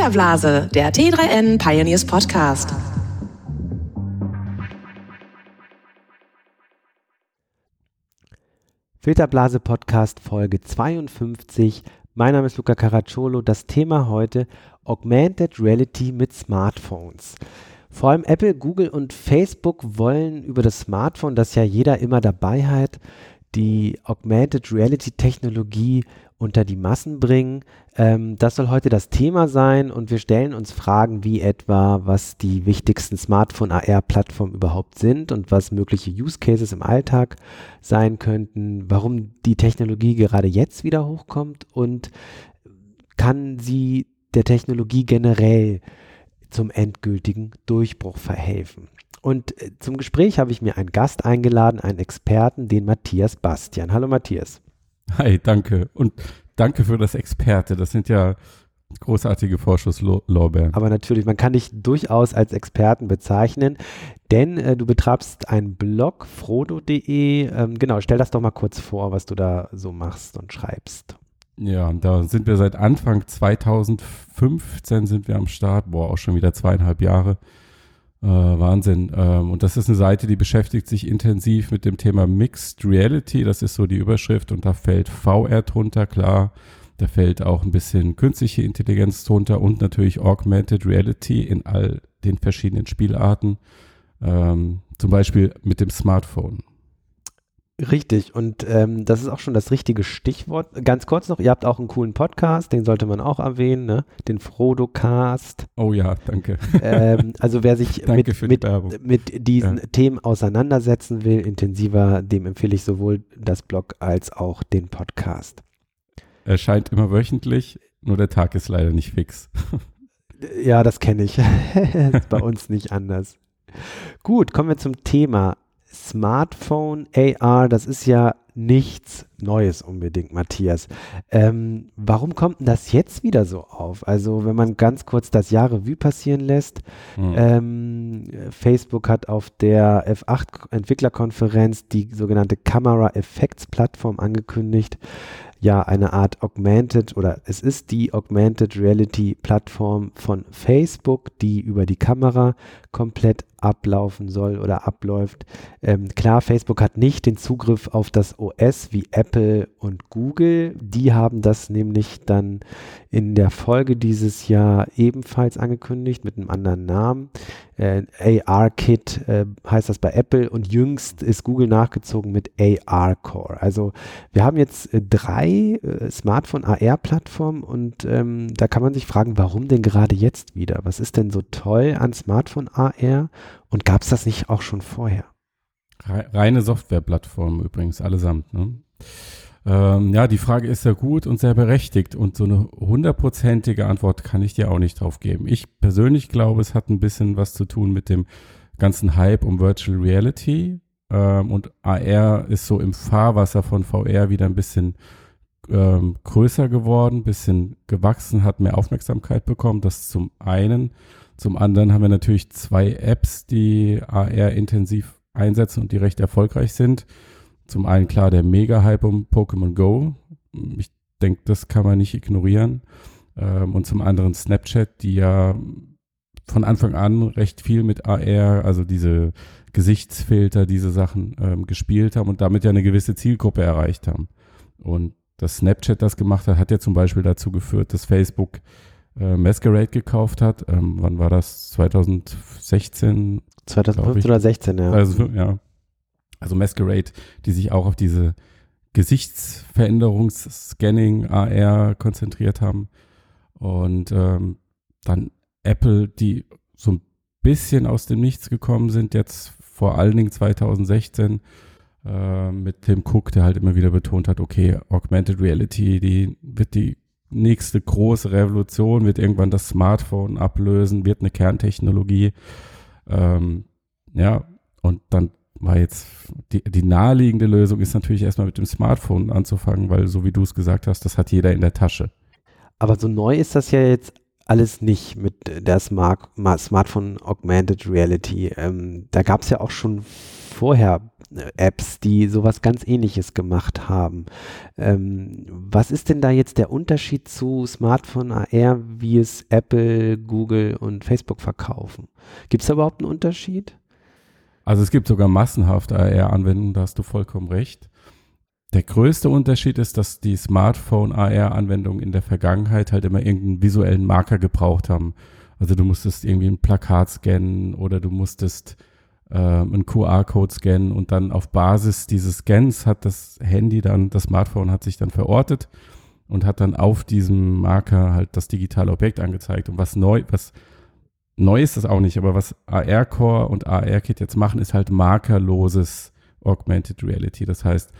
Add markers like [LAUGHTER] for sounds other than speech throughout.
Filterblase, der T3N Pioneers Podcast. Filterblase Podcast Folge 52. Mein Name ist Luca Caracciolo. Das Thema heute Augmented Reality mit Smartphones. Vor allem Apple, Google und Facebook wollen über das Smartphone, das ja jeder immer dabei hat, die Augmented Reality Technologie unter die Massen bringen. Ähm, das soll heute das Thema sein und wir stellen uns Fragen wie etwa, was die wichtigsten Smartphone-AR-Plattformen überhaupt sind und was mögliche Use Cases im Alltag sein könnten, warum die Technologie gerade jetzt wieder hochkommt und kann sie der Technologie generell zum endgültigen Durchbruch verhelfen. Und äh, zum Gespräch habe ich mir einen Gast eingeladen, einen Experten, den Matthias Bastian. Hallo Matthias. Hi, danke. Und danke für das Experte. Das sind ja großartige Vorschusslorbeeren. Aber natürlich, man kann dich durchaus als Experten bezeichnen, denn äh, du betreibst einen Blog, frodo.de. Ähm, genau, stell das doch mal kurz vor, was du da so machst und schreibst. Ja, da sind wir seit Anfang 2015 sind wir am Start. Boah, auch schon wieder zweieinhalb Jahre. Äh, Wahnsinn. Ähm, und das ist eine Seite, die beschäftigt sich intensiv mit dem Thema Mixed Reality. Das ist so die Überschrift und da fällt VR drunter, klar. Da fällt auch ein bisschen künstliche Intelligenz drunter und natürlich Augmented Reality in all den verschiedenen Spielarten. Ähm, zum Beispiel mit dem Smartphone. Richtig, und ähm, das ist auch schon das richtige Stichwort. Ganz kurz noch, ihr habt auch einen coolen Podcast, den sollte man auch erwähnen, ne? den Frodo-Cast. Oh ja, danke. Ähm, also wer sich [LAUGHS] mit, mit, mit, diesen ja. Themen auseinandersetzen will, intensiver, dem empfehle ich sowohl das Blog als auch den Podcast. Erscheint immer wöchentlich, nur der Tag ist leider nicht fix. ja, das kenne ich. [LAUGHS] ist bei uns nicht anders. Gut, kommen wir zum Thema Smartphone AR, das ist ja nichts Neues unbedingt, Matthias. Ähm, warum kommt denn das jetzt wieder so auf? Also, wenn man ganz kurz das Jahr Revue passieren lässt, mhm. ähm, Facebook hat auf der F8-Entwicklerkonferenz die sogenannte Camera Effects Plattform angekündigt ja eine Art Augmented oder es ist die Augmented Reality Plattform von Facebook, die über die Kamera komplett ablaufen soll oder abläuft. Ähm, klar, Facebook hat nicht den Zugriff auf das OS wie Apple und Google. Die haben das nämlich dann in der Folge dieses Jahr ebenfalls angekündigt mit einem anderen Namen. Äh, AR-Kit äh, heißt das bei Apple und jüngst ist Google nachgezogen mit AR-Core. Also wir haben jetzt äh, drei äh, Smartphone-AR-Plattformen und ähm, da kann man sich fragen, warum denn gerade jetzt wieder? Was ist denn so toll an Smartphone-AR und gab es das nicht auch schon vorher? Reine Softwareplattformen übrigens, allesamt. Ne? Ähm, ja, die Frage ist ja gut und sehr berechtigt und so eine hundertprozentige Antwort kann ich dir auch nicht drauf geben. Ich persönlich glaube, es hat ein bisschen was zu tun mit dem ganzen Hype um Virtual Reality ähm, und AR ist so im Fahrwasser von VR wieder ein bisschen ähm, größer geworden, bisschen gewachsen, hat mehr Aufmerksamkeit bekommen. Das zum einen. Zum anderen haben wir natürlich zwei Apps, die AR intensiv einsetzen und die recht erfolgreich sind. Zum einen klar der Mega-Hype um Pokémon Go. Ich denke, das kann man nicht ignorieren. Ähm, und zum anderen Snapchat, die ja von Anfang an recht viel mit AR, also diese Gesichtsfilter, diese Sachen ähm, gespielt haben und damit ja eine gewisse Zielgruppe erreicht haben. Und dass Snapchat das gemacht hat, hat ja zum Beispiel dazu geführt, dass Facebook äh, Masquerade gekauft hat. Ähm, wann war das? 2016? 2015 oder 16, ja. Also, ja. Also Masquerade, die sich auch auf diese Gesichtsveränderungsscanning AR konzentriert haben. Und ähm, dann Apple, die so ein bisschen aus dem Nichts gekommen sind, jetzt vor allen Dingen 2016 äh, mit Tim Cook, der halt immer wieder betont hat, okay, Augmented Reality, die wird die nächste große Revolution, wird irgendwann das Smartphone ablösen, wird eine Kerntechnologie. Ähm, ja, und dann war jetzt die, die naheliegende Lösung ist natürlich erstmal mit dem Smartphone anzufangen, weil so wie du es gesagt hast, das hat jeder in der Tasche. Aber so neu ist das ja jetzt alles nicht mit der Smart, Smartphone Augmented Reality. Ähm, da gab es ja auch schon vorher äh, Apps, die sowas ganz ähnliches gemacht haben. Ähm, was ist denn da jetzt der Unterschied zu Smartphone AR, wie es Apple, Google und Facebook verkaufen? Gibt es da überhaupt einen Unterschied? Also es gibt sogar massenhaft AR-Anwendungen, da hast du vollkommen recht. Der größte Unterschied ist, dass die Smartphone-AR-Anwendungen in der Vergangenheit halt immer irgendeinen visuellen Marker gebraucht haben. Also du musstest irgendwie ein Plakat scannen oder du musstest äh, einen QR-Code scannen und dann auf Basis dieses Scans hat das Handy dann, das Smartphone hat sich dann verortet und hat dann auf diesem Marker halt das digitale Objekt angezeigt. Und was neu, was neu ist das auch nicht, aber was AR-Core und AR-Kit jetzt machen, ist halt markerloses Augmented Reality. Das heißt,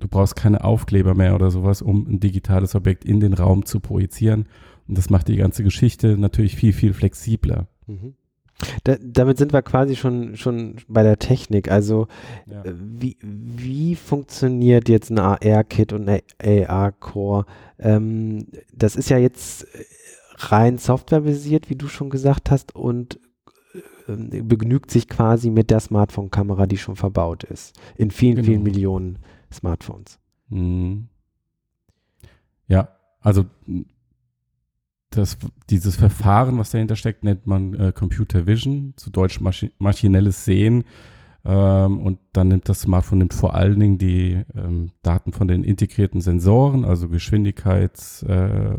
Du brauchst keine Aufkleber mehr oder sowas, um ein digitales Objekt in den Raum zu projizieren. Und das macht die ganze Geschichte natürlich viel, viel flexibler. Mhm. Da, damit sind wir quasi schon, schon bei der Technik. Also ja. Äh, wie, wie funktioniert jetzt ein AR-Kit und ein AR-Core? Ähm, das ist ja jetzt rein softwarebasiert, wie du schon gesagt hast, und äh, begnügt sich quasi mit der Smartphone-Kamera, die schon verbaut ist. In vielen, genau. vielen Millionen Smartphones. Mhm. Ja, also das, dieses Verfahren, was dahinter steckt, nennt man äh, Computer Vision, zu Deutsch Maschi maschinelles Sehen. Ähm, und dann nimmt das Smartphone nimmt vor allen Dingen die ähm, Daten von den integrierten Sensoren, also Geschwindigkeits-, äh,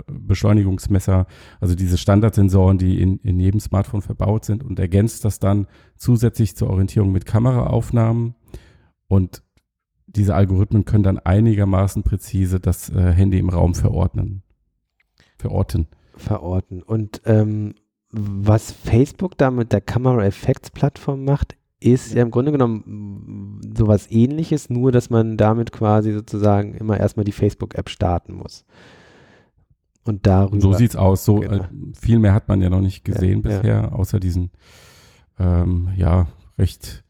also diese Standardsensoren, die in, in jedem Smartphone verbaut sind und ergänzt das dann zusätzlich zur Orientierung mit Kameraaufnahmen und diese Algorithmen können dann einigermaßen präzise das äh, Handy im Raum verordnen. Verorten. Verorten. Und ähm, was Facebook da mit der Camera Effects Plattform macht, ist ja im Grunde genommen sowas ähnliches, nur dass man damit quasi sozusagen immer erstmal die Facebook-App starten muss. Und darüber. So sieht's aus. So genau. äh, viel mehr hat man ja noch nicht gesehen ja, bisher, ja. außer diesen ähm, ja recht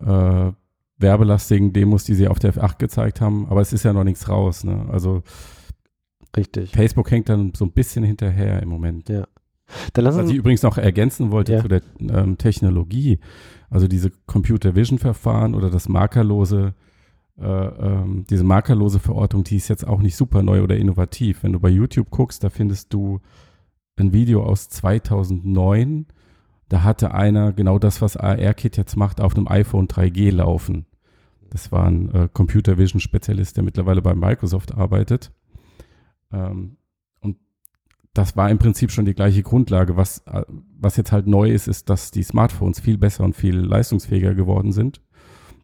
äh, werbelastigen Demos, die sie auf der F8 gezeigt haben, aber es ist ja noch nichts raus. Ne? Also Richtig. Facebook hängt dann so ein bisschen hinterher im Moment. Ja. Dann lassen Was ich übrigens noch ergänzen wollte ja. zu der ähm, Technologie, also diese Computer Vision Verfahren oder das markerlose, äh, ähm, diese markerlose Verortung, die ist jetzt auch nicht super neu oder innovativ. Wenn du bei YouTube guckst, da findest du ein Video aus 2009. Da hatte einer genau das, was AR-Kit jetzt macht, auf einem iPhone 3G laufen. Das war ein äh, Computer Vision Spezialist, der mittlerweile bei Microsoft arbeitet. Ähm, und das war im Prinzip schon die gleiche Grundlage. Was, äh, was jetzt halt neu ist, ist, dass die Smartphones viel besser und viel leistungsfähiger geworden sind.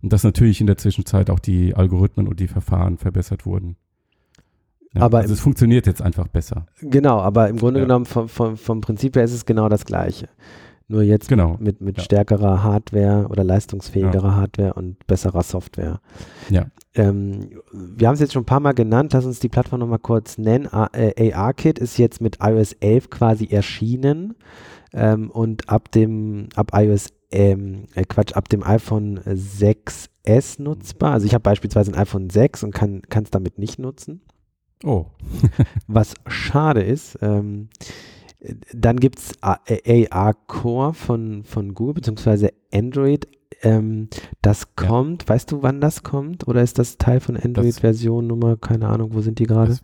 Und dass natürlich in der Zwischenzeit auch die Algorithmen und die Verfahren verbessert wurden. Ja, aber also es funktioniert jetzt einfach besser. Genau, aber im Grunde ja. genommen vom, vom, vom Prinzip her ist es genau das Gleiche. Nur jetzt genau. mit, mit ja. stärkerer Hardware oder leistungsfähigerer ja. Hardware und besserer Software. Ja. Ähm, wir haben es jetzt schon ein paar Mal genannt, lass uns die Plattform nochmal kurz nennen. ARKit ist jetzt mit iOS 11 quasi erschienen ähm, und ab dem, ab iOS, ähm, äh, Quatsch, ab dem iPhone 6S nutzbar. Also ich habe beispielsweise ein iPhone 6 und kann es damit nicht nutzen. Oh. Was schade ist. Ähm, dann gibt es AR Core von, von Google bzw. Android. Ähm, das kommt, ja. weißt du, wann das kommt? Oder ist das Teil von Android-Version Nummer? Keine Ahnung, wo sind die gerade?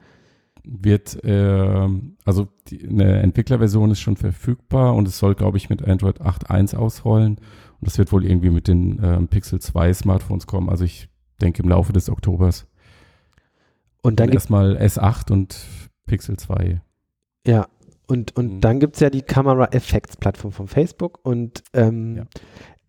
Wird, äh, also die, eine Entwicklerversion ist schon verfügbar und es soll, glaube ich, mit Android 8.1 ausrollen. Und das wird wohl irgendwie mit den äh, Pixel 2 Smartphones kommen. Also ich denke im Laufe des Oktobers. Und dann erstmal S8 und Pixel 2. Ja, und, und mhm. dann gibt es ja die Camera Effects Plattform von Facebook und ähm, ja.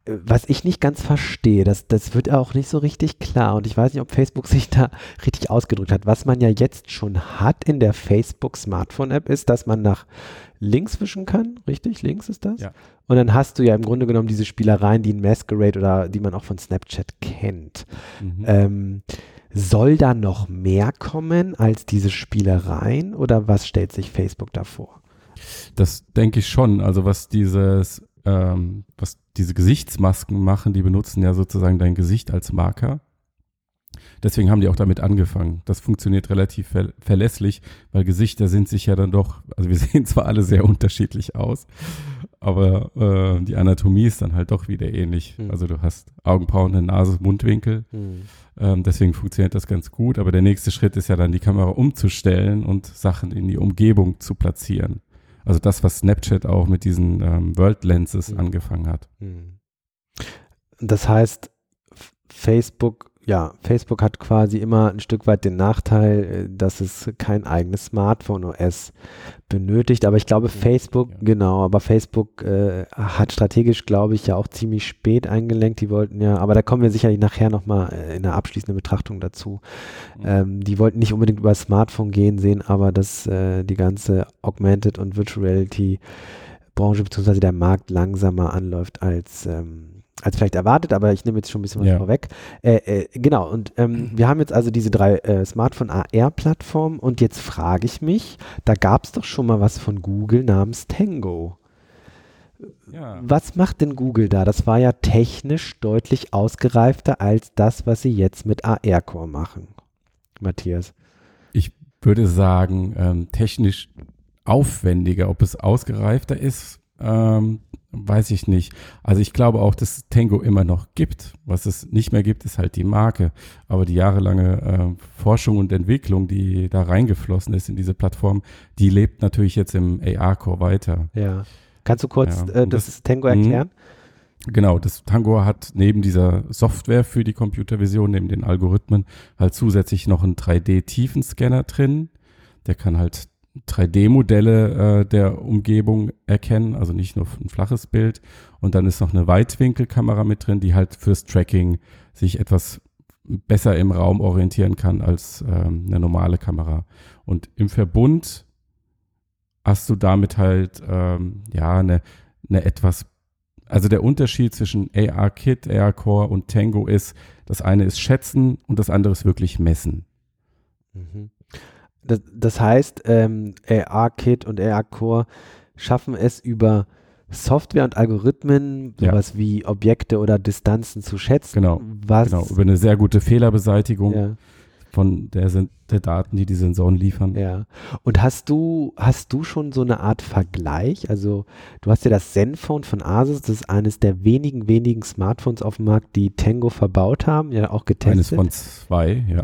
was ich nicht ganz verstehe, das, das wird auch nicht so richtig klar und ich weiß nicht, ob Facebook [LAUGHS] sich da richtig ausgedrückt hat. Was man ja jetzt schon hat in der Facebook Smartphone App ist, dass man nach links wischen kann, richtig? Links ist das? Ja. Und dann hast du ja im Grunde genommen diese Spielereien, die in Masquerade oder die man auch von Snapchat kennt. Mhm. Ähm, soll da noch mehr kommen als diese Spielereien oder was stellt sich Facebook da vor? Das denke ich schon. Also was dieses, ähm, was diese Gesichtsmasken machen, die benutzen ja sozusagen dein Gesicht als Marker. Deswegen haben die auch damit angefangen. Das funktioniert relativ ver verlässlich, weil Gesichter sind sich ja dann doch, also wir [LAUGHS] sehen zwar alle sehr unterschiedlich aus, aber äh, die Anatomie ist dann halt doch wieder ähnlich. Hm. Also du hast Augenbrauen, eine Nase, Mundwinkel. Hm. Ähm, deswegen funktioniert das ganz gut. Aber der nächste Schritt ist ja dann, die Kamera umzustellen und Sachen in die Umgebung zu platzieren. Also das, was Snapchat auch mit diesen ähm, World Lenses Mhm. angefangen hat. Hm. Das heißt, Facebook, ja, Facebook hat quasi immer ein Stück weit den Nachteil, äh, dass es kein eigenes Smartphone-OS benötigt. Aber ich glaube, Facebook, ja. genau, aber Facebook äh, hat strategisch, glaube ich, ja auch ziemlich spät eingelenkt. Die wollten ja, aber da kommen wir sicherlich nachher nochmal äh, in der abschließenden Betrachtung dazu. Mhm. Ähm, die wollten nicht unbedingt über das Smartphone gehen, sehen aber, dass äh, die ganze Augmented und Virtual Reality Branche bzw. der Markt langsamer anläuft als, ähm, als vielleicht erwartet, aber ich nehme jetzt schon ein bisschen was Ja. vorweg. Äh, äh, genau, und ähm, wir haben jetzt also diese drei äh, Smartphone AR-Plattformen und jetzt frage ich mich, da gab es doch schon mal was von Google namens Tango. Ja. Was macht denn Google da? Das war ja technisch deutlich ausgereifter als das, was sie jetzt mit AR-Core machen. Matthias. Ich würde sagen, ähm, technisch aufwendiger, ob es ausgereifter ist, ähm, weiß ich nicht. Also ich glaube auch, dass es Tango immer noch gibt. Was es nicht mehr gibt, ist halt die Marke. Aber die jahrelange äh, Forschung und Entwicklung, die da reingeflossen ist in diese Plattform, die lebt natürlich jetzt im AR-Core weiter. Ja. Kannst du kurz Ja, äh, das, das- Tango Mhm. erklären? Genau, das Tango hat neben dieser Software für die Computervision, neben den Algorithmen, halt zusätzlich noch einen 3D-Tiefenscanner drin. Der kann halt 3D-Modelle äh, der Umgebung erkennen, also nicht nur ein flaches Bild. Und dann ist noch eine Weitwinkelkamera mit drin, die halt fürs Tracking sich etwas besser im Raum orientieren kann als ähm, eine normale Kamera. Und im Verbund hast du damit halt ähm, ja eine, eine etwas also der Unterschied zwischen AR-Kit, AR-Core und Tango ist, das eine ist schätzen und das andere ist wirklich messen. Mhm. Das, das heißt, ähm, AR-Kit und AR-Core schaffen es über Software und Algorithmen, Ja. sowas wie Objekte oder Distanzen zu schätzen. Genau, Was, Genau, über eine sehr gute Fehlerbeseitigung ja, von der, der Daten, die die Sensoren liefern. ja. Und hast du, hast du schon so eine Art Vergleich? Also, du hast ja das Zenfone von Asus, das ist eines der wenigen, wenigen Smartphones auf dem Markt, die Tango verbaut haben, ja auch Eines getestet. von zwei, ja.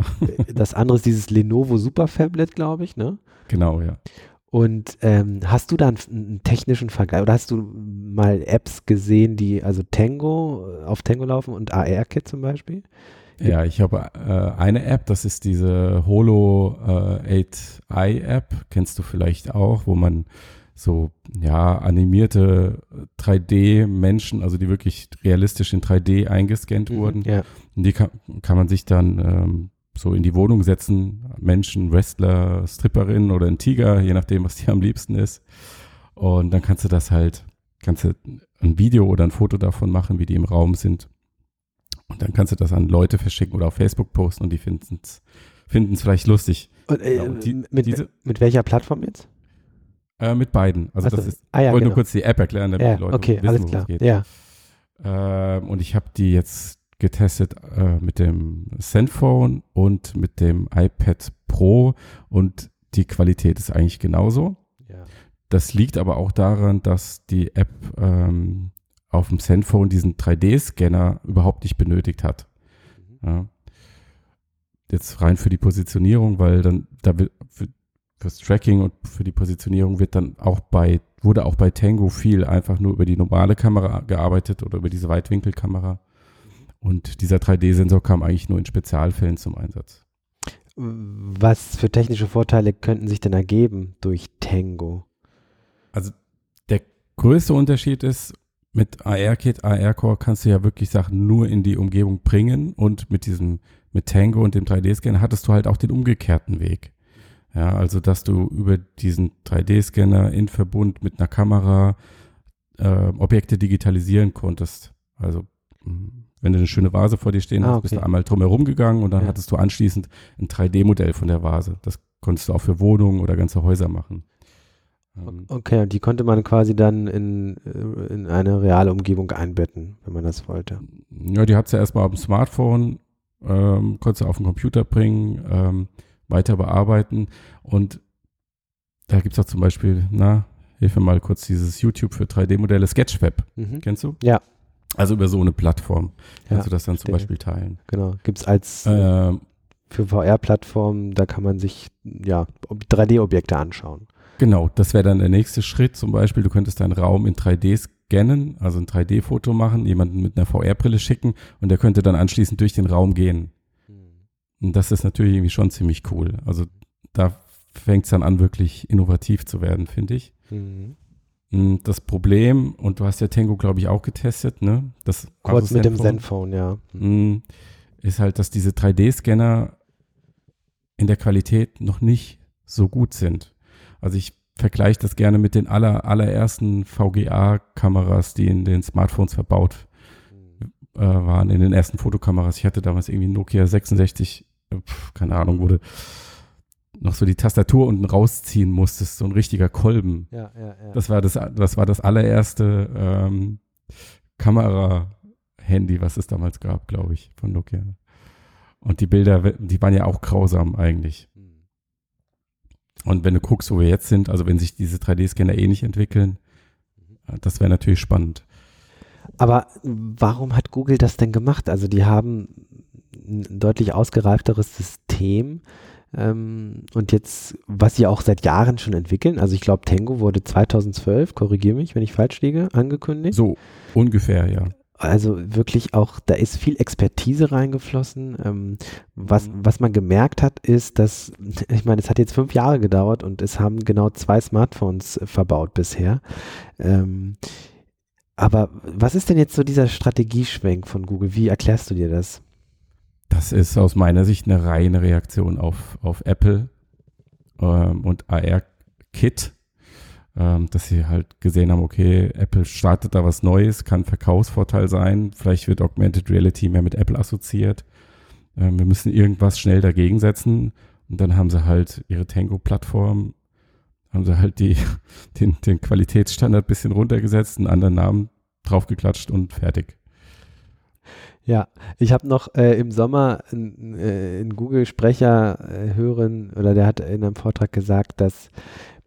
das andere ist dieses Lenovo Super Phablet, glaube ich, ne? genau, ja. Und ähm, hast du da einen, einen technischen Vergleich oder hast du mal Apps gesehen, die also Tango äh, auf Tango laufen und AR-Kit zum Beispiel? Ja, ich habe äh, eine App, das ist diese Holo äh, 8i App, kennst du vielleicht auch, wo man so ja animierte 3D-Menschen, also die wirklich realistisch in 3D eingescannt wurden, Ja. Und die kann, kann man sich dann ähm, so in die Wohnung setzen. Menschen, Wrestler, Stripperin oder ein Tiger, je nachdem, was dir am liebsten ist. Und dann kannst du das halt, kannst du ein Video oder ein Foto davon machen, wie die im Raum sind. Und dann kannst du das an Leute verschicken oder auf Facebook posten und die finden es finden es vielleicht lustig. Und, äh, und die- mit, diese- mit welcher Plattform jetzt? Äh, mit beiden. Also Ach so. das ist, ah, ich ja, wollte genau. nur kurz die App erklären, damit ja, die Leute okay, wissen, alles klar. geht. Ja. Ähm, und ich habe die jetzt getestet äh, mit dem Zenfone und mit dem iPad Pro und die Qualität ist eigentlich genauso. ja. Das liegt aber auch daran, dass die App ähm, auf dem Zenfone diesen 3D-Scanner überhaupt nicht benötigt hat. Ja. Jetzt rein für die Positionierung, weil dann da wird für, fürs Tracking und für die Positionierung wird dann auch bei wurde auch bei Tango viel einfach nur über die normale Kamera gearbeitet oder über diese Weitwinkelkamera. Und dieser 3D-Sensor kam eigentlich nur in Spezialfällen zum Einsatz. Was für technische Vorteile könnten sich denn ergeben durch Tango? Also der größte Unterschied ist, mit AR-Kit, AR-Core kannst du ja wirklich Sachen nur in die Umgebung bringen und mit diesem, mit Tango und dem 3D-Scanner hattest du halt auch den umgekehrten Weg. Ja, also dass du über diesen 3D-Scanner in Verbund mit einer Kamera äh, Objekte digitalisieren konntest. Also mh, wenn du eine schöne Vase vor dir stehen Ah, hast, bist du okay. einmal drumherum gegangen und dann Ja. hattest du anschließend ein 3D-Modell von der Vase. Das konntest du auch für Wohnungen oder ganze Häuser machen. Ähm, Okay, und die konnte man quasi dann in, äh, in eine reale Umgebung einbetten, wenn man das wollte. Ja, die hat sie erstmal auf dem Smartphone, ähm, konnte sie auf den Computer bringen, ähm, weiter bearbeiten und da gibt es auch zum Beispiel, na, hilf mir mal kurz, dieses YouTube für 3D-Modelle Sketchweb. Mhm. Kennst du? Ja. Also über so eine Plattform kannst Ja, du das dann zum. Beispiel teilen. Genau. Gibt es als Ähm, für VR-Plattformen, da kann man sich ja Ob- 3D-Objekte anschauen. Genau, das wäre dann der nächste Schritt. Zum Beispiel, du könntest deinen Raum in 3D scannen, also ein 3D-Foto machen, jemanden mit einer VR-Brille schicken und der könnte dann anschließend durch den Raum gehen. Und das ist natürlich irgendwie schon ziemlich cool. Also da fängt es dann an, wirklich innovativ zu werden, finde ich. Mhm. Mm, Das Problem, und du hast ja Tango, glaube ich, auch getestet, ne? Das Kurz also mit dem Zenfone, ja. mm, Ist halt, dass diese 3D-Scanner in der Qualität noch nicht so gut sind. Also ich vergleiche das gerne mit den aller, allerersten VGA-Kameras, die in den Smartphones verbaut äh, waren, in den ersten Fotokameras. Ich hatte damals irgendwie Nokia 66, äh, pf, keine Ahnung, wurde noch so die Tastatur unten rausziehen musstest, so ein richtiger Kolben. Ja, ja, ja. Das war das, das war das allererste ähm, Kamera-Handy, was es damals gab, glaube ich, von Nokia. Und die Bilder, die waren ja auch grausam eigentlich. Und wenn du guckst, wo wir jetzt sind, also wenn sich diese 3D-Scanner eh nicht entwickeln, äh, das wäre natürlich spannend. Aber warum hat Google das denn gemacht? Also die haben ein deutlich ausgereifteres System ähm, und jetzt, was sie auch seit Jahren schon entwickeln. Also ich glaube, Tango wurde 2012, korrigiere mich, wenn ich falsch liege, angekündigt. So ungefähr, ja. Also wirklich auch, da ist viel Expertise reingeflossen. Ähm, was, was man gemerkt hat, ist, dass, [LAUGHS] ich meine, es hat jetzt fünf Jahre gedauert und es haben genau zwei Smartphones verbaut bisher. Ähm, aber was ist denn jetzt so dieser Strategieschwenk von Google? Wie erklärst du dir das? Das ist aus meiner Sicht eine reine Reaktion auf, auf Apple ähm, und AR-Kit, ähm, dass sie halt gesehen haben, okay, Apple startet da was Neues, kann Verkaufsvorteil sein, vielleicht wird Augmented Reality mehr mit Apple assoziiert. Ähm, wir müssen irgendwas schnell dagegen setzen und dann haben sie halt ihre Tango-Plattform, haben sie halt die, [LAUGHS] den, den Qualitätsstandard ein bisschen runtergesetzt, einen anderen Namen draufgeklatscht und fertig. Ja, ich habe noch äh, im Sommer einen äh, einen Google-Sprecher äh, hören, oder der hat in einem Vortrag gesagt, dass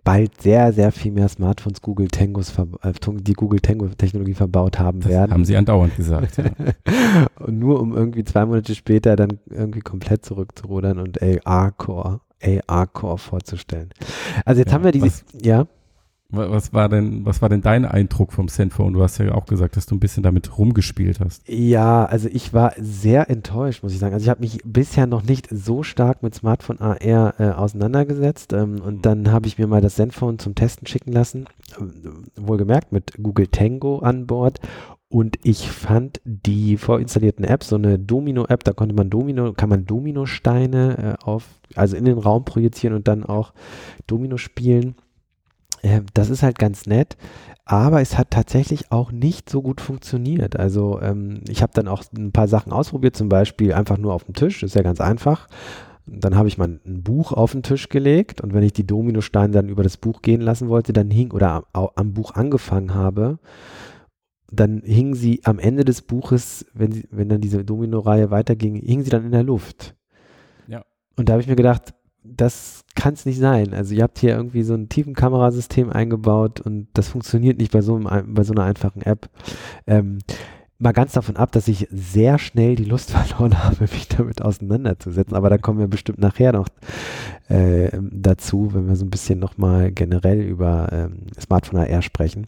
bald sehr, sehr viel mehr Smartphones Google Tangos, äh, die Google Tango-Technologie verbaut haben Das werden. haben sie andauernd gesagt. Ja. [LAUGHS] und nur um irgendwie zwei Monate später dann irgendwie komplett zurückzurudern und AR-Core, AR-Core vorzustellen. Also jetzt Ja, haben wir diese, was- ja, Was war denn, was war denn dein Eindruck vom Zenfone? Du hast ja auch gesagt, dass du ein bisschen damit rumgespielt hast. Ja, also ich war sehr enttäuscht, muss ich sagen. Also ich habe mich bisher noch nicht so stark mit Smartphone AR äh, auseinandergesetzt ähm, und dann habe ich mir mal das Zenfone zum Testen schicken lassen, ähm, wohlgemerkt mit Google Tango an Bord und ich fand die vorinstallierten Apps, so eine Domino-App, da konnte man Domino, kann man Dominosteine äh, auf, also in den Raum projizieren und dann auch Domino spielen. Äh, das ist halt ganz nett. Aber es hat tatsächlich auch nicht so gut funktioniert. Also ähm, ich habe dann auch ein paar Sachen ausprobiert, zum Beispiel einfach nur auf dem Tisch, ist ja ganz einfach. Dann habe ich mal ein Buch auf den Tisch gelegt und wenn ich die Dominosteine dann über das Buch gehen lassen wollte, dann hing oder am, am Buch angefangen habe, dann hingen sie am Ende des Buches, wenn, sie, wenn dann diese Domino-Reihe weiterging, hingen sie dann in der Luft. Ja. Und da habe ich mir gedacht, das kann es nicht sein. Also ihr habt hier irgendwie so ein Tiefenkamerasystem eingebaut und das funktioniert nicht bei so, einem, ein- bei so einer einfachen App. Ähm, mal ganz davon ab, dass ich sehr schnell die Lust [LAUGHS] verloren habe, mich damit auseinanderzusetzen. Aber da kommen wir bestimmt nachher noch äh, dazu, wenn wir so ein bisschen nochmal generell über ähm, Smartphone AR sprechen.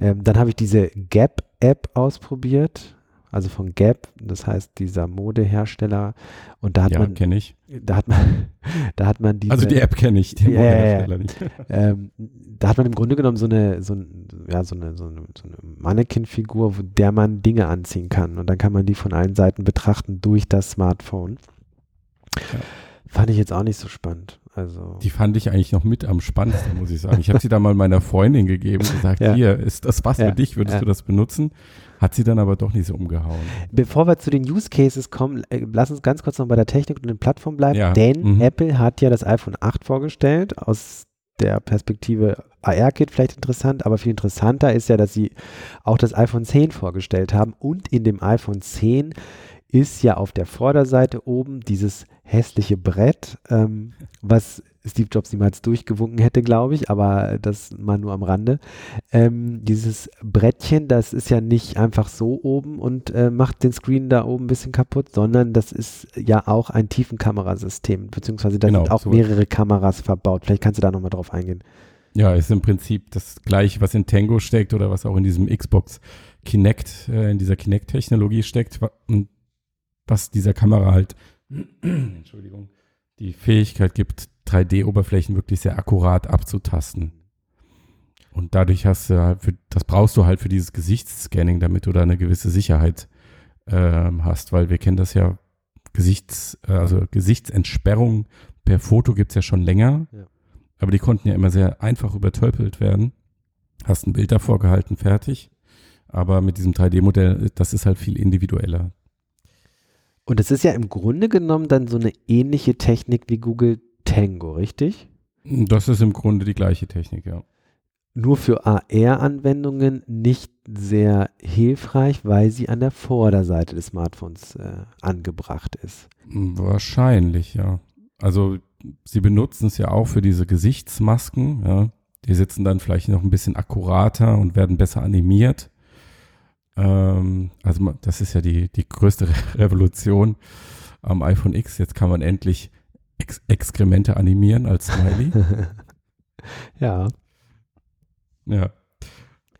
Ähm, dann habe ich diese Gap-App ausprobiert. Also von Gap, das heißt dieser Modehersteller. Und da hat ja, man, kenne ich. Da hat man, [LAUGHS] da hat man diese, Also die App kenne ich, den Ja, ja, nicht. [LAUGHS] ähm, da hat man im Grunde genommen so eine, so, ein, ja, so eine, so eine, so eine Mannequin-Figur, wo der man Dinge anziehen kann. Und dann kann man die von allen Seiten betrachten durch das Smartphone. Ja. Fand ich jetzt auch nicht so spannend. Also, Die fand ich eigentlich noch mit am spannendsten, muss ich sagen. Ich habe sie da mal meiner Freundin gegeben und gesagt, [LAUGHS] Ja. hier, ist das was Ja, für dich? Würdest ja. du das benutzen? Hat sie dann aber doch nicht so umgehauen. bevor wir zu den Use Cases kommen, äh, lass uns ganz kurz noch bei der Technik und den Plattformen bleiben, denn mhm. Apple hat ja das iPhone 8 vorgestellt. Aus der Perspektive AR-Kit vielleicht interessant, aber viel interessanter ist ja, dass sie auch das iPhone 10 vorgestellt haben und in dem iPhone 10 ist ja auf der Vorderseite oben dieses hässliche Brett, ähm, was Steve Jobs niemals durchgewunken hätte, glaube ich, aber das mal nur am Rande. Ähm, dieses Brettchen, das ist ja nicht einfach so oben und äh, macht den Screen da oben ein bisschen kaputt, sondern das ist ja auch ein Tiefenkamerasystem, beziehungsweise da Genau, sind auch so. mehrere Kameras verbaut. Vielleicht kannst du da nochmal drauf eingehen. Ja, ist im Prinzip das gleiche, was in Tango steckt oder was auch in diesem Xbox Kinect, äh, in dieser Kinect-Technologie steckt und was dieser Kamera halt, [CLEARS THROAT] Entschuldigung, die Fähigkeit gibt, 3D-Oberflächen wirklich sehr akkurat abzutasten. Und dadurch hast du halt, für, das brauchst du halt für dieses Gesichtsscanning, damit du da eine gewisse Sicherheit ähm, hast, weil wir kennen das ja, Gesichts, äh, also Gesichtsentsperrung per Foto gibt's ja schon länger, Ja. aber die konnten ja immer sehr einfach übertölpelt werden. Hast ein Bild davor gehalten, fertig. Aber mit diesem 3D-Modell, das ist halt viel individueller. Und es ist ja im Grunde genommen dann so eine ähnliche Technik wie Google Tango, richtig? Das ist im Grunde die gleiche Technik, ja. Nur für AR-Anwendungen nicht sehr hilfreich, weil sie an der Vorderseite des Smartphones äh, angebracht ist. Wahrscheinlich, ja. Also sie benutzen es ja auch für diese Gesichtsmasken, ja. Die sitzen dann vielleicht noch ein bisschen akkurater und werden besser animiert. Ähm, also das ist ja die, die größte Re- [LAUGHS] Revolution am iPhone X. Jetzt kann man endlich Ex Exkremente animieren als Smiley. [LAUGHS] ja. ja.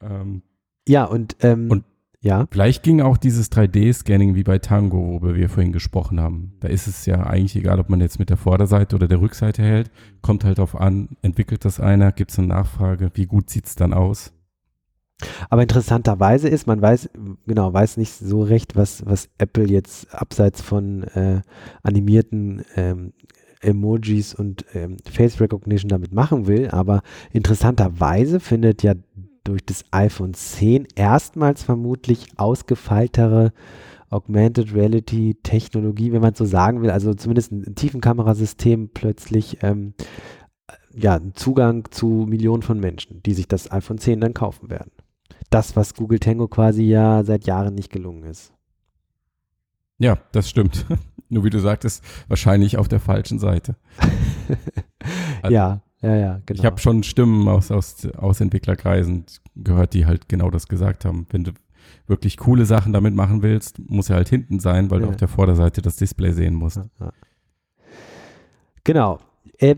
Ähm, Ja, und, ähm, Und- ja, Vielleicht ging auch dieses 3D-Scanning wie bei Tango, worüber wir vorhin gesprochen haben. Da ist es ja eigentlich egal, ob man jetzt mit der Vorderseite oder der Rückseite hält. Kommt halt darauf an, entwickelt das einer, gibt es eine Nachfrage, wie gut sieht es dann aus? Aber interessanterweise ist, man weiß, genau, weiß nicht so recht, was, was Apple jetzt abseits von äh, animierten ähm, Emojis und ähm, Face Recognition damit machen will, aber interessanterweise findet ja durch das iPhone 10 erstmals vermutlich ausgefeiltere Augmented Reality Technologie, wenn man so sagen will, also zumindest ein, Tiefenkamerasystem plötzlich ähm, ja, Zugang zu Millionen von Menschen, die sich das iPhone 10 dann kaufen werden. Das, was Google Tango quasi ja seit Jahren nicht gelungen ist. Ja, das stimmt. [LAUGHS] Nur wie du sagtest, wahrscheinlich auf der falschen Seite. Also, [LAUGHS] ja, ja, ja, genau. Ich habe schon Stimmen aus, aus, aus Entwicklerkreisen gehört, die halt genau das gesagt haben. Wenn du wirklich coole Sachen damit machen willst, muss er halt hinten sein, weil du Ja. auf der Vorderseite das Display sehen musst. Genau. Äh,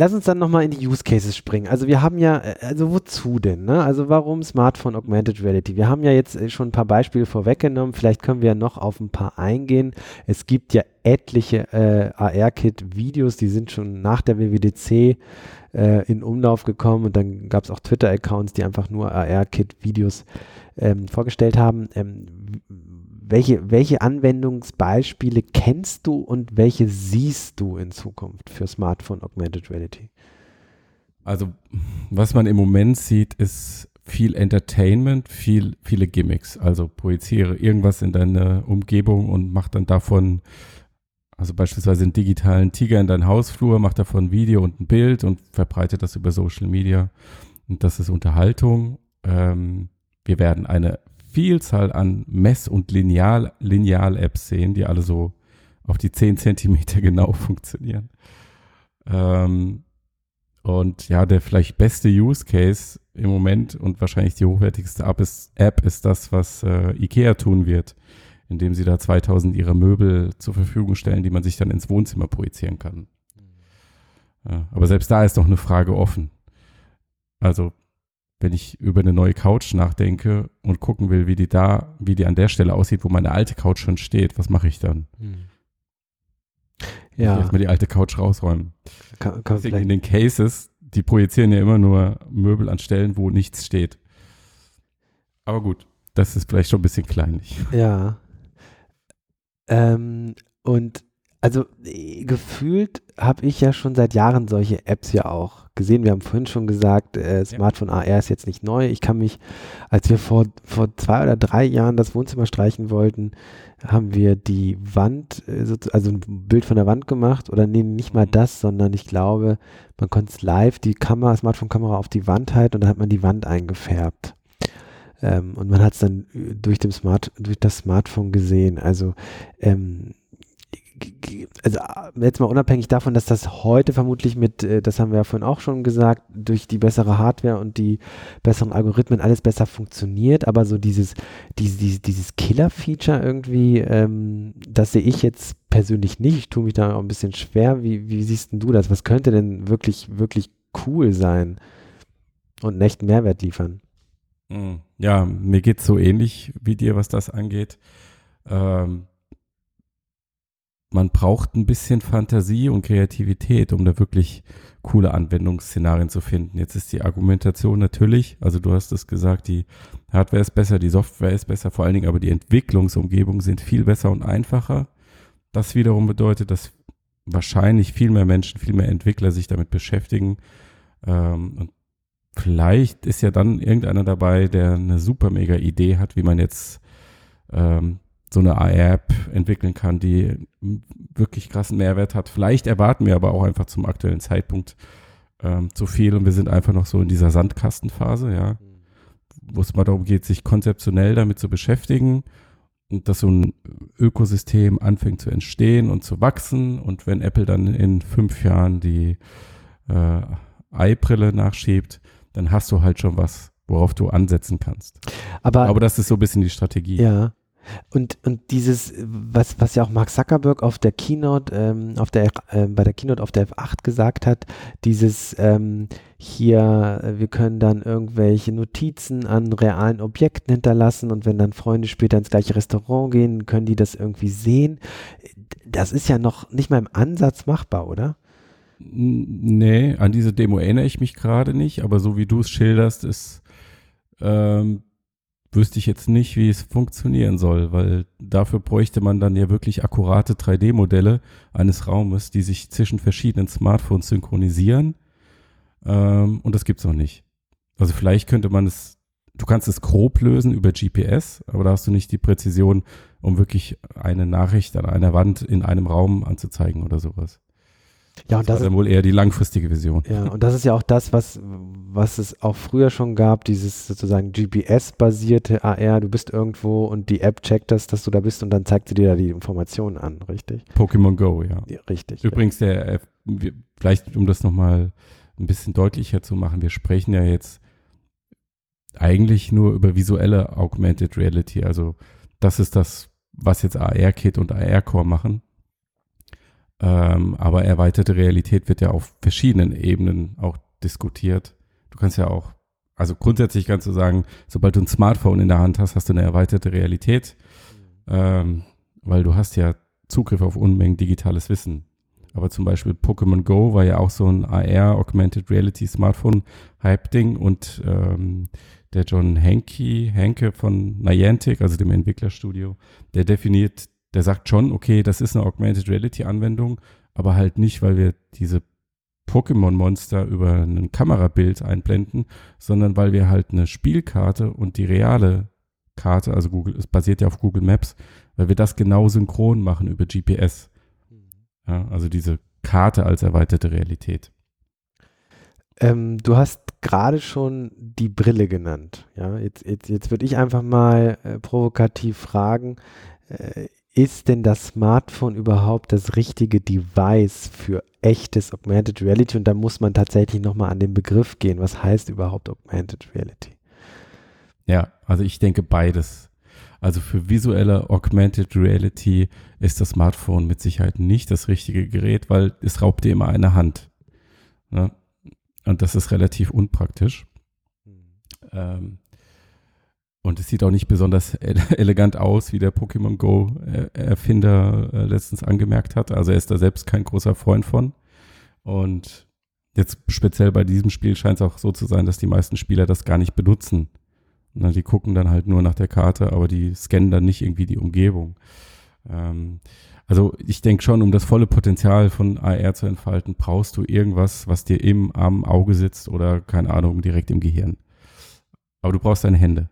lass uns dann nochmal in die Use Cases springen. Also wir haben ja, äh, also wozu denn? Ne? Also warum Smartphone Augmented Reality? Wir haben ja jetzt äh, schon ein paar Beispiele vorweggenommen. Vielleicht können wir ja noch auf ein paar eingehen. Es gibt ja etliche äh, AR-Kit-Videos, die sind schon nach der WWDC äh, in Umlauf gekommen und dann gab es auch Twitter-Accounts, die einfach nur AR-Kit-Videos ähm, vorgestellt haben. Ähm, welche, welche Anwendungsbeispiele kennst du und welche siehst du in Zukunft für Smartphone Augmented Reality? Also, was man im Moment sieht, ist viel Entertainment, viel, viele Gimmicks. Also projiziere irgendwas in deine Umgebung und mach dann davon, also beispielsweise einen digitalen Tiger in deinen Hausflur, mach davon ein Video und ein Bild und verbreite das über Social Media. Und das ist Unterhaltung. Ähm, wir werden eine Vielzahl an Mess- und Lineal- Lineal-Apps sehen, die alle so auf die 10 Zentimeter [LAUGHS] genau funktionieren. Ähm, und ja, der vielleicht beste Use Case im Moment und wahrscheinlich die hochwertigste App ist, App ist das, was äh, IKEA tun wird, indem sie da 2000 ihrer Möbel zur Verfügung stellen, die man sich dann ins Wohnzimmer projizieren kann. Ja, aber selbst da ist noch eine Frage offen. Also, wenn ich über eine neue Couch nachdenke und gucken will, wie die da, wie die an der Stelle aussieht, wo meine alte Couch schon steht, was mache ich dann? Ja, Erstmal die alte Couch rausräumen. kann, kann Deswegen in den Cases, die projizieren ja immer nur Möbel an Stellen, wo nichts steht. Aber gut, das ist vielleicht schon ein bisschen kleinlich. ja. Ähm, und also äh, gefühlt habe ich ja schon seit Jahren solche Apps ja auch gesehen. Wir haben vorhin schon gesagt, äh, Smartphone AR ist jetzt nicht neu. Ich kann mich, als wir vor, vor zwei oder drei Jahren das Wohnzimmer streichen wollten, haben wir die Wand, äh, so- also ein Bild von der Wand gemacht oder nee, nicht mal Mhm. das, sondern ich glaube, man konnte es live, die Kamera, Smartphone-Kamera auf die Wand halten und dann hat man die Wand eingefärbt. Ähm, und man hat es dann äh, durch, dem Smart, durch das Smartphone gesehen. Also ähm, also äh, jetzt mal unabhängig davon, dass das heute vermutlich mit, äh, das haben wir ja vorhin auch schon gesagt, durch die bessere Hardware und die besseren Algorithmen alles besser funktioniert, aber so dieses, dieses, dieses Killer-Feature irgendwie, ähm, das sehe ich jetzt persönlich nicht. Ich tue mich da auch ein bisschen schwer. Wie, wie siehst denn du das? Was könnte denn wirklich, wirklich cool sein und einen echten Mehrwert liefern? Hm. Ja, mir geht es so ähnlich wie dir, was das angeht. Ähm, man braucht ein bisschen Fantasie und Kreativität, um da wirklich coole Anwendungsszenarien zu finden. Jetzt ist die Argumentation natürlich, also du hast es gesagt, die Hardware ist besser, die Software ist besser, vor allen Dingen aber die Entwicklungsumgebungen sind viel besser und einfacher. Das wiederum bedeutet, dass wahrscheinlich viel mehr Menschen, viel mehr Entwickler sich damit beschäftigen. Ähm, und vielleicht ist ja dann irgendeiner dabei, der eine super mega Idee hat, wie man jetzt ähm, so eine AR-App entwickeln kann, die wirklich krassen Mehrwert hat. Vielleicht erwarten wir aber auch einfach zum aktuellen Zeitpunkt ähm, zu viel und wir sind einfach noch so in dieser Sandkastenphase, ja, wo es mal darum geht, sich konzeptionell damit zu beschäftigen und dass so ein Ökosystem anfängt zu entstehen und zu wachsen und wenn Apple dann in fünf Jahren die äh, Ei-Brille nachschiebt, dann hast du halt schon was, worauf du ansetzen kannst. Aber, aber das ist so ein bisschen die Strategie. Ja, und, und dieses, was, was ja auch Mark Zuckerberg auf der Keynote, ähm, auf der, äh, bei der Keynote auf der F8 gesagt hat, dieses ähm, hier, wir können dann irgendwelche Notizen an realen Objekten hinterlassen und wenn dann Freunde später ins gleiche Restaurant gehen, können die das irgendwie sehen. Das ist ja noch nicht mal im Ansatz machbar, oder? Nee, an diese Demo erinnere ich mich gerade nicht, aber so wie du es schilderst, ist ähm, wüsste ich jetzt nicht, wie es funktionieren soll, weil dafür bräuchte man dann ja wirklich akkurate 3D-Modelle eines Raumes, die sich zwischen verschiedenen Smartphones synchronisieren. Ähm, und das gibt's noch nicht. Also vielleicht könnte man es, du kannst es grob lösen über GPS, aber da hast du nicht die Präzision, um wirklich eine Nachricht an einer Wand in einem Raum anzuzeigen oder sowas. Ja, und das, das ist dann wohl eher die langfristige Vision. Ja, und das ist ja auch das, was, was es auch früher schon gab, dieses sozusagen GPS-basierte AR. Du bist irgendwo und die App checkt das, dass du da bist und dann zeigt sie dir da die Informationen an, richtig? Pokémon Go, ja. ja richtig. Übrigens, ja. der, wir, vielleicht um das nochmal ein bisschen deutlicher zu machen, wir sprechen ja jetzt eigentlich nur über visuelle Augmented Reality. Also das ist das, was jetzt AR-Kit und AR-Core machen. Ähm, aber erweiterte Realität wird ja auf verschiedenen Ebenen auch diskutiert. Du kannst ja auch, also grundsätzlich kannst du sagen, sobald du ein Smartphone in der Hand hast, hast du eine erweiterte Realität, ähm, weil du hast ja Zugriff auf Unmengen digitales Wissen. Aber zum Beispiel Pokémon Go war ja auch so ein AR, Augmented Reality Smartphone Hype-Ding und ähm, der John Henke, Henke von Niantic, also dem Entwicklerstudio, der definiert der sagt schon, okay, das ist eine Augmented Reality Anwendung, aber halt nicht, weil wir diese Pokémon-Monster über ein Kamerabild einblenden, sondern weil wir halt eine Spielkarte und die reale Karte, also Google, es basiert ja auf Google Maps, weil wir das genau synchron machen über GPS. Ja, also diese Karte als erweiterte Realität. Ähm, du hast gerade schon die Brille genannt. Ja, jetzt, jetzt, jetzt würde ich einfach mal äh, provokativ fragen, äh, ist denn das Smartphone überhaupt das richtige Device für echtes Augmented Reality? Und da muss man tatsächlich nochmal an den Begriff gehen. Was heißt überhaupt Augmented Reality? Ja, also ich denke beides. Also für visuelle Augmented Reality ist das Smartphone mit Sicherheit nicht das richtige Gerät, weil es raubt dir immer eine Hand. Ne? Und das ist relativ unpraktisch. Mhm. Ähm, und es sieht auch nicht besonders [LAUGHS] elegant aus, wie der Pokémon Go-Erfinder äh, letztens angemerkt hat. Also er ist da selbst kein großer Freund von. Und jetzt speziell bei diesem Spiel scheint es auch so zu sein, dass die meisten Spieler das gar nicht benutzen. Die gucken dann halt nur nach der Karte, aber die scannen dann nicht irgendwie die Umgebung. Ähm, also ich denke schon, um das volle Potenzial von AR zu entfalten, brauchst du irgendwas, was dir im am Auge sitzt oder keine Ahnung, direkt im Gehirn. Aber du brauchst deine Hände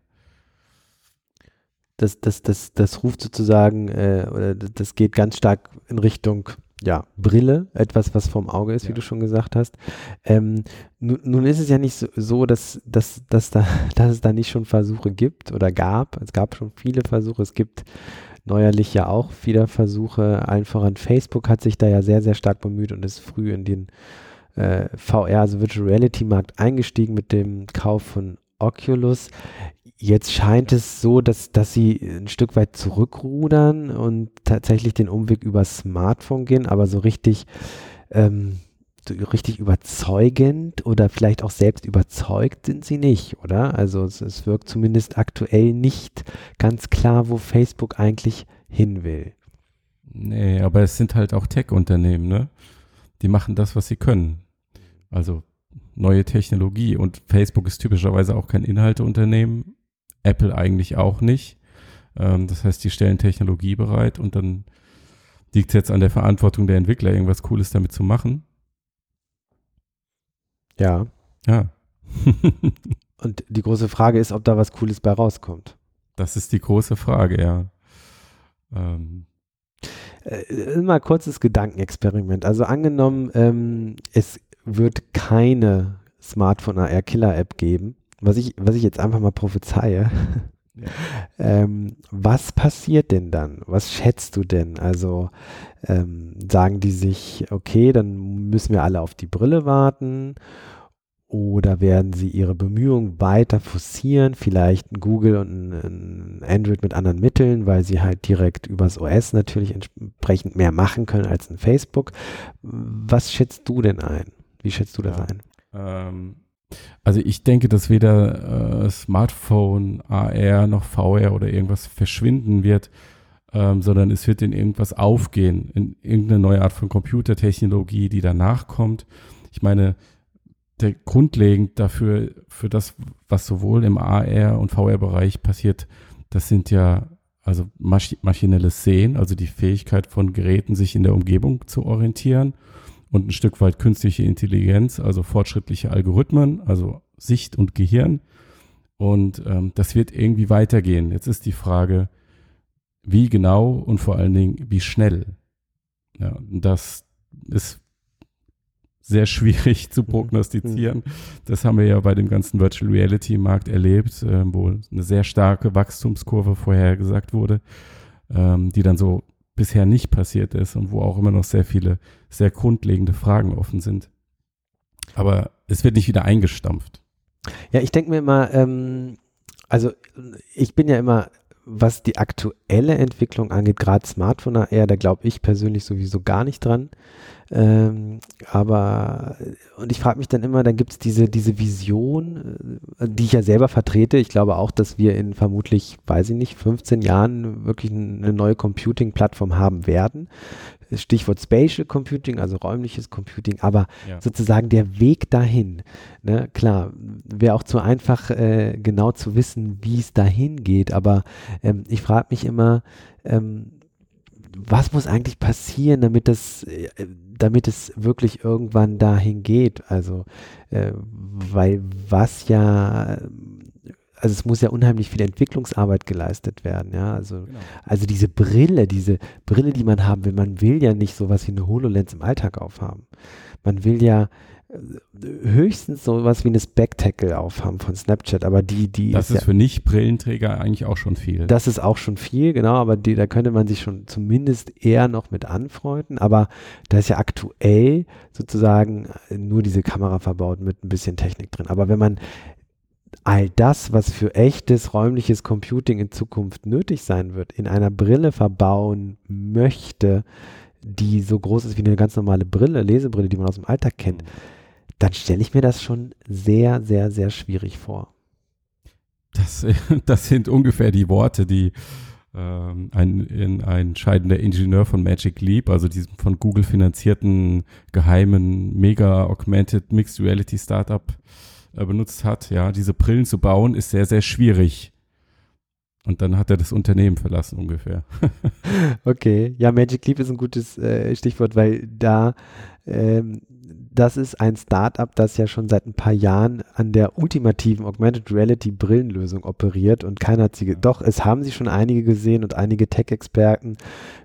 das, das, das, das ruft sozusagen, äh, oder das geht ganz stark in Richtung ja, Brille, etwas, was vom Auge ist, ja. wie du schon gesagt hast. Ähm, nun, nun, ist es ja nicht so, so dass, dass, dass, da, [LAUGHS] dass es da nicht schon Versuche gibt oder gab. Es gab schon viele Versuche. Es gibt neuerlich ja auch wieder Versuche. Allen voran Facebook hat sich da ja sehr, sehr stark bemüht und ist früh in den äh, VR, also Virtual Reality Markt eingestiegen mit dem Kauf von Oculus. Jetzt scheint es so, dass, dass sie ein Stück weit zurückrudern und tatsächlich den Umweg über Smartphone gehen, aber so richtig, ähm, so richtig überzeugend oder vielleicht auch selbst überzeugt sind sie nicht, oder? Also es, es wirkt zumindest aktuell nicht ganz klar, wo Facebook eigentlich hin will. Nee, aber es sind halt auch Tech-Unternehmen, ne? Die machen das, was sie können. Also neue Technologie und Facebook ist typischerweise auch kein Inhalteunternehmen, Apple eigentlich auch nicht. Ähm, das heißt, die stellen Technologie bereit und dann liegt es jetzt an der Verantwortung der Entwickler, irgendwas Cooles damit zu machen. Ja. Ja. [LAUGHS] und die große Frage ist, ob da was Cooles bei rauskommt. Das ist die große Frage, ja. Ähm. Äh, mal kurzes Gedankenexperiment. Also angenommen, ähm, es wird keine Smartphone AR Killer App geben, was ich, was ich jetzt einfach mal prophezeie. Ja. [LAUGHS] ähm, was passiert denn dann? Was schätzt du denn? Also ähm, sagen die sich, okay, dann müssen wir alle auf die Brille warten oder werden sie ihre Bemühungen weiter forcieren, vielleicht ein Google und ein, Android mit anderen Mitteln, weil sie halt direkt übers OS natürlich entsprechend mehr machen können als ein Facebook. Was schätzt du denn ein? Wie schätzt du das ja. ein? Ähm, also ich denke, dass weder äh, Smartphone, AR noch VR oder irgendwas verschwinden wird, ähm, sondern es wird in irgendwas aufgehen, in irgendeine neue Art von Computertechnologie, die danach kommt. Ich meine, der grundlegend dafür, für das, was sowohl im AR und VR-Bereich passiert, das sind ja also maschinelles Sehen, also die Fähigkeit von Geräten, sich in der Umgebung zu orientieren und ein Stück weit künstliche Intelligenz, also fortschrittliche Algorithmen, also Sicht und Gehirn. Und ähm, das wird irgendwie weitergehen. Jetzt ist die Frage, wie genau und vor allen Dingen, wie schnell. Ja, das ist sehr [LAUGHS] schwierig zu prognostizieren. Das haben wir ja bei dem ganzen Virtual Reality Markt erlebt, äh, wo eine sehr starke Wachstumskurve vorhergesagt wurde, ähm, die dann so bisher nicht passiert ist und wo auch immer noch sehr viele sehr grundlegende Fragen offen sind. Aber es wird nicht wieder eingestampft. Ja, ich denke mir immer, ähm, also ich bin ja immer, was die aktuelle Entwicklung angeht, gerade Smartphone AR, da glaube ich persönlich sowieso gar nicht dran. Ähm, aber, und ich frage mich dann immer, dann gibt es diese, diese Vision, äh, die ich ja selber vertrete. Ich glaube auch, dass wir in vermutlich, weiß ich nicht, 15 Jahren wirklich eine neue Computing-Plattform haben werden. Stichwort Spatial Computing, also räumliches Computing, aber ja. sozusagen der Weg dahin, ne, klar, wäre auch zu einfach, äh, genau zu wissen, wie es dahin geht, aber ähm, ich frage mich immer, ähm, was muss eigentlich passieren, damit das, äh, damit es wirklich irgendwann dahin geht? Also, äh, weil was ja, also es muss ja unheimlich viel Entwicklungsarbeit geleistet werden, ja. Also, genau. also diese Brille, diese Brille, die man haben will, man will ja nicht sowas wie eine HoloLens im Alltag aufhaben. Man will ja höchstens sowas wie eine Spectacle aufhaben von Snapchat, aber die, die. Das ist, ist ja, für Nicht-Brillenträger eigentlich auch schon viel. Das ist auch schon viel, genau, aber die, da könnte man sich schon zumindest eher noch mit anfreunden, aber da ist ja aktuell sozusagen nur diese Kamera verbaut mit ein bisschen Technik drin. Aber wenn man all das, was für echtes räumliches Computing in Zukunft nötig sein wird, in einer Brille verbauen möchte, die so groß ist wie eine ganz normale Brille, Lesebrille, die man aus dem Alltag kennt, mhm dann stelle ich mir das schon sehr, sehr, sehr schwierig vor. Das, [LAUGHS] das sind ungefähr die Worte, die ähm, ein, ein entscheidender Ingenieur von Magic Leap, also diesem von Google finanzierten geheimen Mega Augmented Mixed Reality Startup äh, benutzt hat. Ja, diese Brillen zu bauen ist sehr, sehr schwierig. Und dann hat er das Unternehmen verlassen ungefähr. [LAUGHS] okay, ja, Magic Leap ist ein gutes äh, Stichwort, weil da ähm, das ist ein Startup, das ja schon seit ein paar Jahren an der ultimativen Augmented Reality Brillenlösung operiert und keiner hat sie, doch, es haben sie schon einige gesehen und einige Tech-Experten,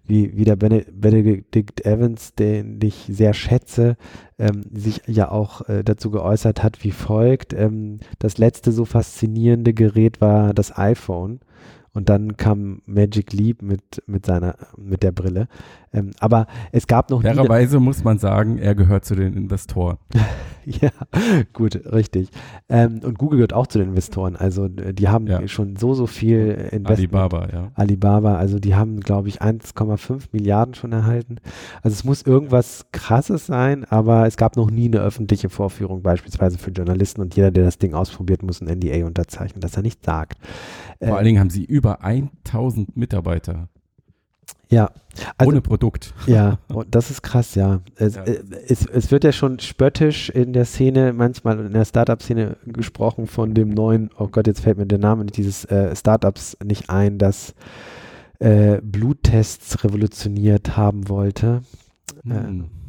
wie, wie der Benedict Evans, den ich sehr schätze, ähm, sich ja auch äh, dazu geäußert hat wie folgt. Ähm, das letzte so faszinierende Gerät war das iPhone. Und dann kam Magic Leap mit, mit seiner, mit der Brille. Ähm, aber es gab noch Fairerweise muss man sagen, er gehört zu den Investoren. [LAUGHS] ja, gut, richtig. Ähm, und Google gehört auch zu den Investoren. Also die haben ja. schon so, so viel Investment. Alibaba, ja. Alibaba, also die haben, glaube ich, 1,5 Milliarden schon erhalten. Also es muss irgendwas Krasses sein, aber es gab noch nie eine öffentliche Vorführung, beispielsweise für Journalisten. Und jeder, der das Ding ausprobiert, muss ein NDA unterzeichnen, dass er nicht sagt. Vor äh, allen Dingen haben sie über 1000 Mitarbeiter. Ja. Also, Ohne Produkt. [LAUGHS] Ja, das ist krass, ja. Es, ja. Äh, es, es, wird ja schon spöttisch in der Szene, manchmal in der Startup-Szene gesprochen von dem neuen, oh Gott, jetzt fällt mir der Name dieses äh, Startups nicht ein, das äh, Bluttests revolutioniert haben wollte. Mhm. Äh,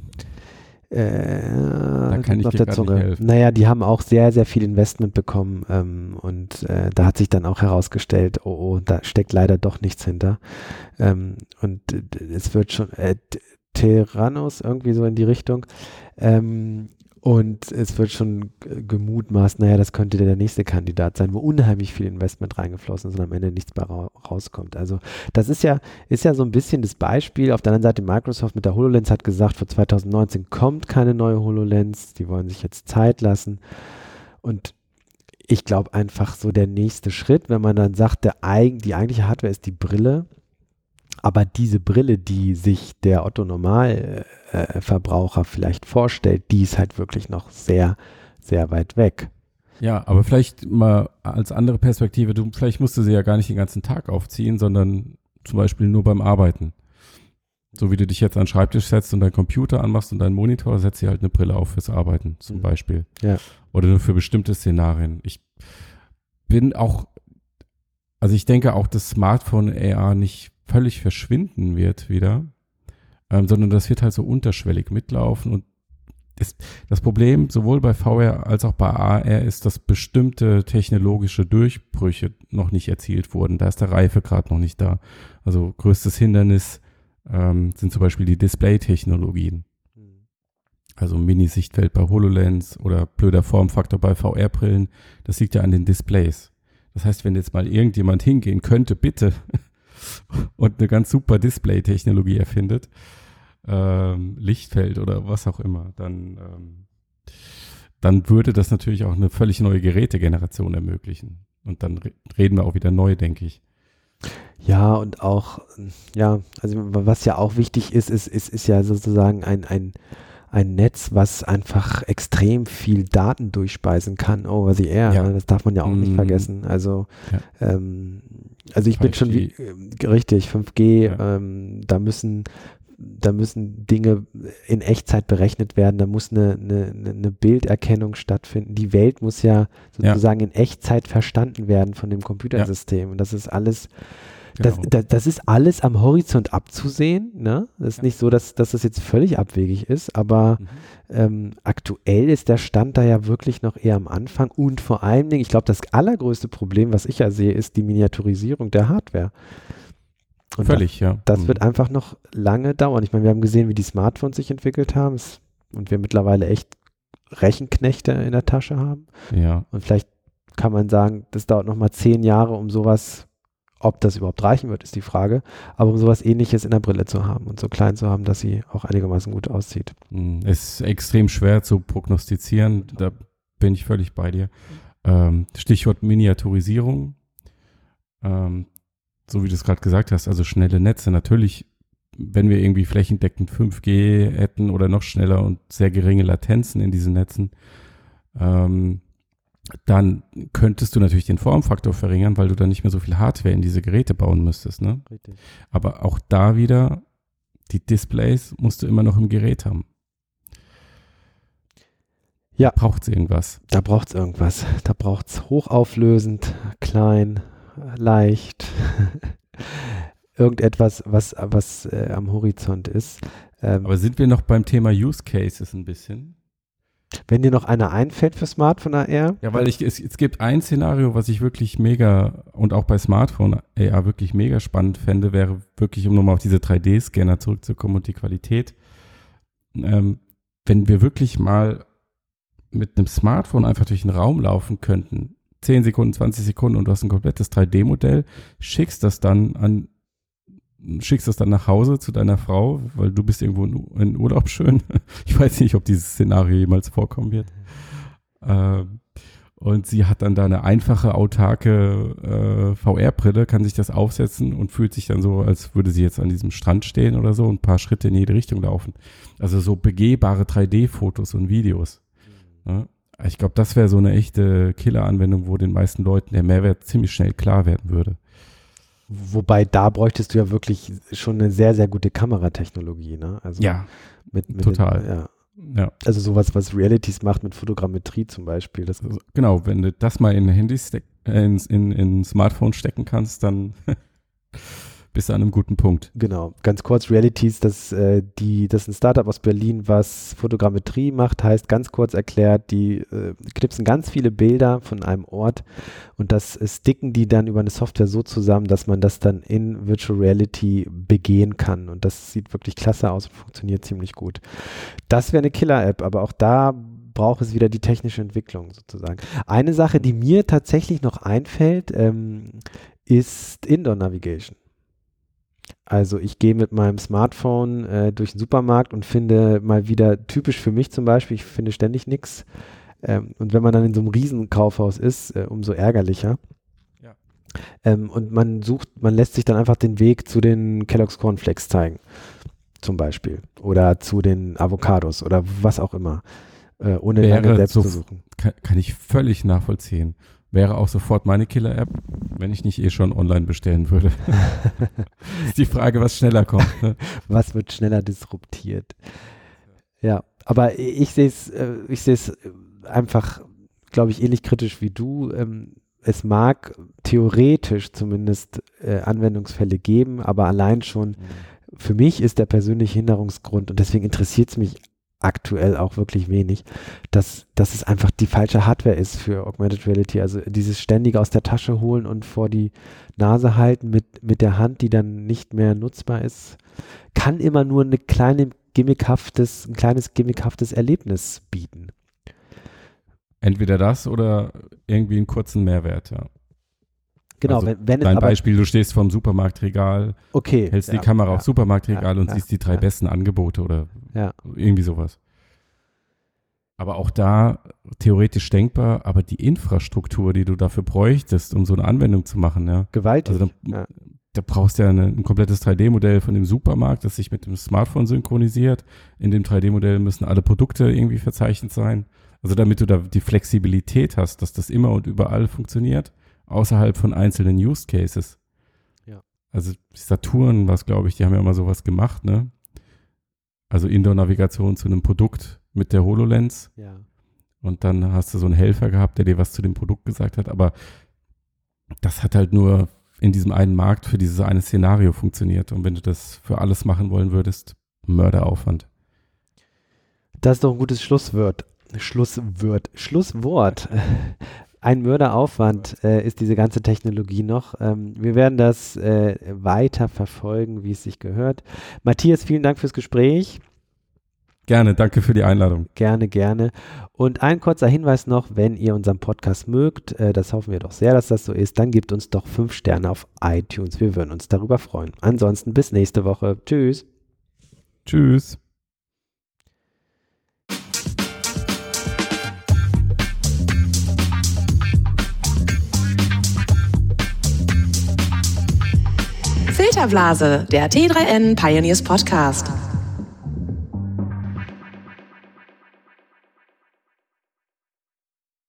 da kann ich auf dir der Zunge. Nicht helfen. Naja, die haben auch sehr, sehr viel Investment bekommen ähm, und äh, da hat sich dann auch herausgestellt, oh, oh da steckt leider doch nichts hinter. Ähm, und es wird schon äh, Terranos irgendwie so in die Richtung. Ähm, und es wird schon gemutmaßt, naja, das könnte der nächste Kandidat sein, wo unheimlich viel Investment reingeflossen ist und am Ende nichts mehr ra rauskommt. Also das ist ja, ist ja so ein bisschen das Beispiel. Auf der anderen Seite, Microsoft mit der HoloLens hat gesagt, für 2019 kommt keine neue HoloLens. Die wollen sich jetzt Zeit lassen. Und ich glaube einfach so der nächste Schritt, wenn man dann sagt, der, die eigentliche Hardware ist die Brille, aber diese Brille, die sich der Otto Normalverbraucher äh, vielleicht vorstellt, die ist halt wirklich noch sehr, sehr weit weg. Ja, aber vielleicht mal als andere Perspektive, du, vielleicht musst du sie ja gar nicht den ganzen Tag aufziehen, sondern zum Beispiel nur beim Arbeiten. So wie du dich jetzt an den Schreibtisch setzt und deinen Computer anmachst und deinen Monitor, setzt dir halt eine Brille auf fürs Arbeiten zum mhm. Beispiel. Ja. Oder nur für bestimmte Szenarien. Ich bin auch, also ich denke auch, dass Smartphone AR nicht völlig verschwinden wird wieder, ähm, sondern das wird halt so unterschwellig mitlaufen und ist, das Problem sowohl bei VR als auch bei AR ist, dass bestimmte technologische Durchbrüche noch nicht erzielt wurden. Da ist der Reifegrad noch nicht da. Also größtes Hindernis ähm, sind zum Beispiel die Display-Technologien. Also Mini-Sichtfeld bei HoloLens oder blöder Formfaktor bei VR-Brillen. Das liegt ja an den Displays. Das heißt, wenn jetzt mal irgendjemand hingehen könnte, bitte und eine ganz super Display-Technologie erfindet, ähm, Lichtfeld oder was auch immer, dann, ähm, dann würde das natürlich auch eine völlig neue Gerätegeneration ermöglichen. Und dann re reden wir auch wieder neu, denke ich. Ja, und auch, ja, also was ja auch wichtig ist, ist, ist, ist ja sozusagen ein, ein, ein Netz, was einfach extrem viel Daten durchspeisen kann over the air. Ja. Ne? Das darf man ja auch mm. nicht mhm. vergessen. Also ja. ähm, also ich 5G. bin schon wie, äh, richtig, 5G, ja. ähm, da müssen da müssen Dinge in Echtzeit berechnet werden, da muss eine, eine, eine Bilderkennung stattfinden. Die Welt muss ja sozusagen ja. in Echtzeit verstanden werden von dem Computersystem. Ja. Und das ist alles Genau. Das, das, das, ist alles am Horizont abzusehen. Ne? Das ist ja. nicht so, dass, dass das jetzt völlig abwegig ist, aber mhm. ähm, aktuell ist der Stand da ja wirklich noch eher am Anfang und vor allen Dingen, ich glaube, das allergrößte Problem, was ich ja sehe, ist die Miniaturisierung der Hardware. Und Völlig, das, ja. Das mhm. wird einfach noch lange dauern. Ich meine, wir haben gesehen, wie die Smartphones sich entwickelt haben und wir mittlerweile echt Rechenknechte in der Tasche haben. Ja. Und vielleicht kann man sagen, das dauert noch mal zehn Jahre, um sowas ob das überhaupt reichen wird, ist die Frage. Aber um sowas ähnliches in der Brille zu haben und so klein zu haben, dass sie auch einigermaßen gut aussieht. Hm, ist extrem schwer zu prognostizieren. Da bin ich völlig bei dir. Ähm, Stichwort Miniaturisierung. Ähm, so wie du es gerade gesagt hast, also schnelle Netze. Natürlich, wenn wir irgendwie flächendeckend 5G hätten oder noch schneller und sehr geringe Latenzen in diesen Netzen, ähm, dann könntest du natürlich den Formfaktor verringern, weil du dann nicht mehr so viel Hardware in diese Geräte bauen müsstest. Ne? Richtig. Aber auch da wieder, die Displays musst du immer noch im Gerät haben. Ja. Braucht es irgendwas? Da braucht es irgendwas. Da braucht es hochauflösend, klein, leicht. [LAUGHS] Irgendetwas, was, was äh, am Horizont ist. Ähm, Aber sind wir noch beim Thema Use Cases ein bisschen? Wenn dir noch einer einfällt für Smartphone AR? Ja, weil ich, es, es gibt ein Szenario, was ich wirklich mega und auch bei Smartphone AR wirklich mega spannend fände, wäre wirklich, um nochmal auf diese 3D-Scanner zurückzukommen und die Qualität. Ähm, wenn wir wirklich mal mit einem Smartphone einfach durch den Raum laufen könnten, 10 Sekunden, 20 Sekunden und du hast ein komplettes 3D-Modell, schickst das dann an, schickst das dann nach Hause zu deiner Frau, weil du bist irgendwo in Urlaub schön. [LAUGHS] Ich weiß nicht, ob dieses Szenario jemals vorkommen wird. Ähm, und sie hat dann da eine einfache, autarke äh, VR-Brille, kann sich das aufsetzen und fühlt sich dann so, als würde sie jetzt an diesem Strand stehen oder so und ein paar Schritte in jede Richtung laufen. Also so begehbare 3D-Fotos und Videos. Mhm. Ja? Ich glaube, das wäre so eine echte Killer-Anwendung, wo den meisten Leuten der Mehrwert ziemlich schnell klar werden würde. Wobei da bräuchtest du ja wirklich schon eine sehr, sehr gute Kameratechnologie, ne? Also ja, mit, mit total. Den, ja. Ja. Also sowas, was Realities macht mit Fotogrammetrie zum Beispiel. Das also, genau, wenn du das mal in Handys, äh, in, in, in Smartphone stecken kannst, dann [LAUGHS] bist du an einem guten Punkt. Genau. Ganz kurz, Realities, das, äh, die, das ist ein Startup aus Berlin, was Fotogrammetrie macht, heißt ganz kurz erklärt, die äh, knipsen ganz viele Bilder von einem Ort und das sticken die dann über eine Software so zusammen, dass man das dann in Virtual Reality begehen kann. Und das sieht wirklich klasse aus und funktioniert ziemlich gut. Das wäre eine Killer-App, aber auch da braucht es wieder die technische Entwicklung sozusagen. Eine Sache, die mir tatsächlich noch einfällt, ähm, ist Indoor Navigation. Also ich gehe mit meinem Smartphone äh, durch den Supermarkt und finde mal wieder typisch für mich zum Beispiel, ich finde ständig nichts. Ähm, und wenn man dann in so einem Riesenkaufhaus ist, äh, umso ärgerlicher. Ja. Ähm, und man sucht, man lässt sich dann einfach den Weg zu den Kellogg's Cornflakes zeigen, zum Beispiel. Oder zu den Avocados oder was auch immer. Äh, ohne Wäre lange selbst so, zu suchen. Kann, kann ich völlig nachvollziehen wäre auch sofort meine Killer-App, wenn ich nicht eh schon online bestellen würde. [LAUGHS] [LAUGHS] ist die Frage, was schneller kommt. Ne? [LAUGHS] Was wird schneller disruptiert? Ja, aber ich sehe es, äh, ich sehe es einfach, glaube ich, ähnlich kritisch wie du. Ähm, es mag theoretisch zumindest äh, Anwendungsfälle geben, aber allein schon mhm. für mich ist der persönliche Hinderungsgrund und deswegen interessiert es mich aktuell auch wirklich wenig, dass, dass es einfach die falsche Hardware ist für Augmented Reality. Also dieses ständige aus der Tasche holen und vor die Nase halten mit, mit der Hand, die dann nicht mehr nutzbar ist, kann immer nur eine kleine gimmickhaftes, ein kleines gimmickhaftes Erlebnis bieten. Entweder das oder irgendwie einen kurzen Mehrwert, ja. Genau, also wenn, wenn Dein Beispiel, du stehst vorm Supermarktregal, okay, hältst ja, die Kamera ja, aufs Supermarktregal ja, und siehst die drei besten Angebote oder irgendwie sowas. Aber auch da theoretisch denkbar, aber die Infrastruktur, die du dafür bräuchtest, um so eine Anwendung zu machen, ja. Gewaltig. Also da, da brauchst du ja eine, ein komplettes 3D-Modell von dem Supermarkt, das sich mit dem Smartphone synchronisiert. In dem 3D-Modell müssen alle Produkte irgendwie verzeichnet sein. Also damit du da die Flexibilität hast, dass das immer und überall funktioniert außerhalb von einzelnen Use Cases. Ja. Also Saturn, was glaube ich, die haben ja immer sowas gemacht, ne? Also Indoor-Navigation zu einem Produkt mit der HoloLens. Ja. Und dann hast du so einen Helfer gehabt, der dir was zu dem Produkt gesagt hat, aber das hat halt nur in diesem einen Markt für dieses eine Szenario funktioniert. Und wenn du das für alles machen wollen würdest, Mörderaufwand. Das ist doch ein gutes Schlusswort. Schlusswort. Schlusswort. Ein Mörderaufwand äh, ist diese ganze Technologie noch. Ähm, wir werden das äh, weiter verfolgen, wie es sich gehört. Matthias, vielen Dank fürs Gespräch. Gerne, danke für die Einladung. Gerne, gerne. Und ein kurzer Hinweis noch, wenn ihr unseren Podcast mögt, äh, das hoffen wir doch sehr, dass das so ist, dann gebt uns doch fünf Sterne auf iTunes. Wir würden uns darüber freuen. Ansonsten bis nächste Woche. Tschüss. Tschüss. Filterblase, der T3N Pioneers Podcast.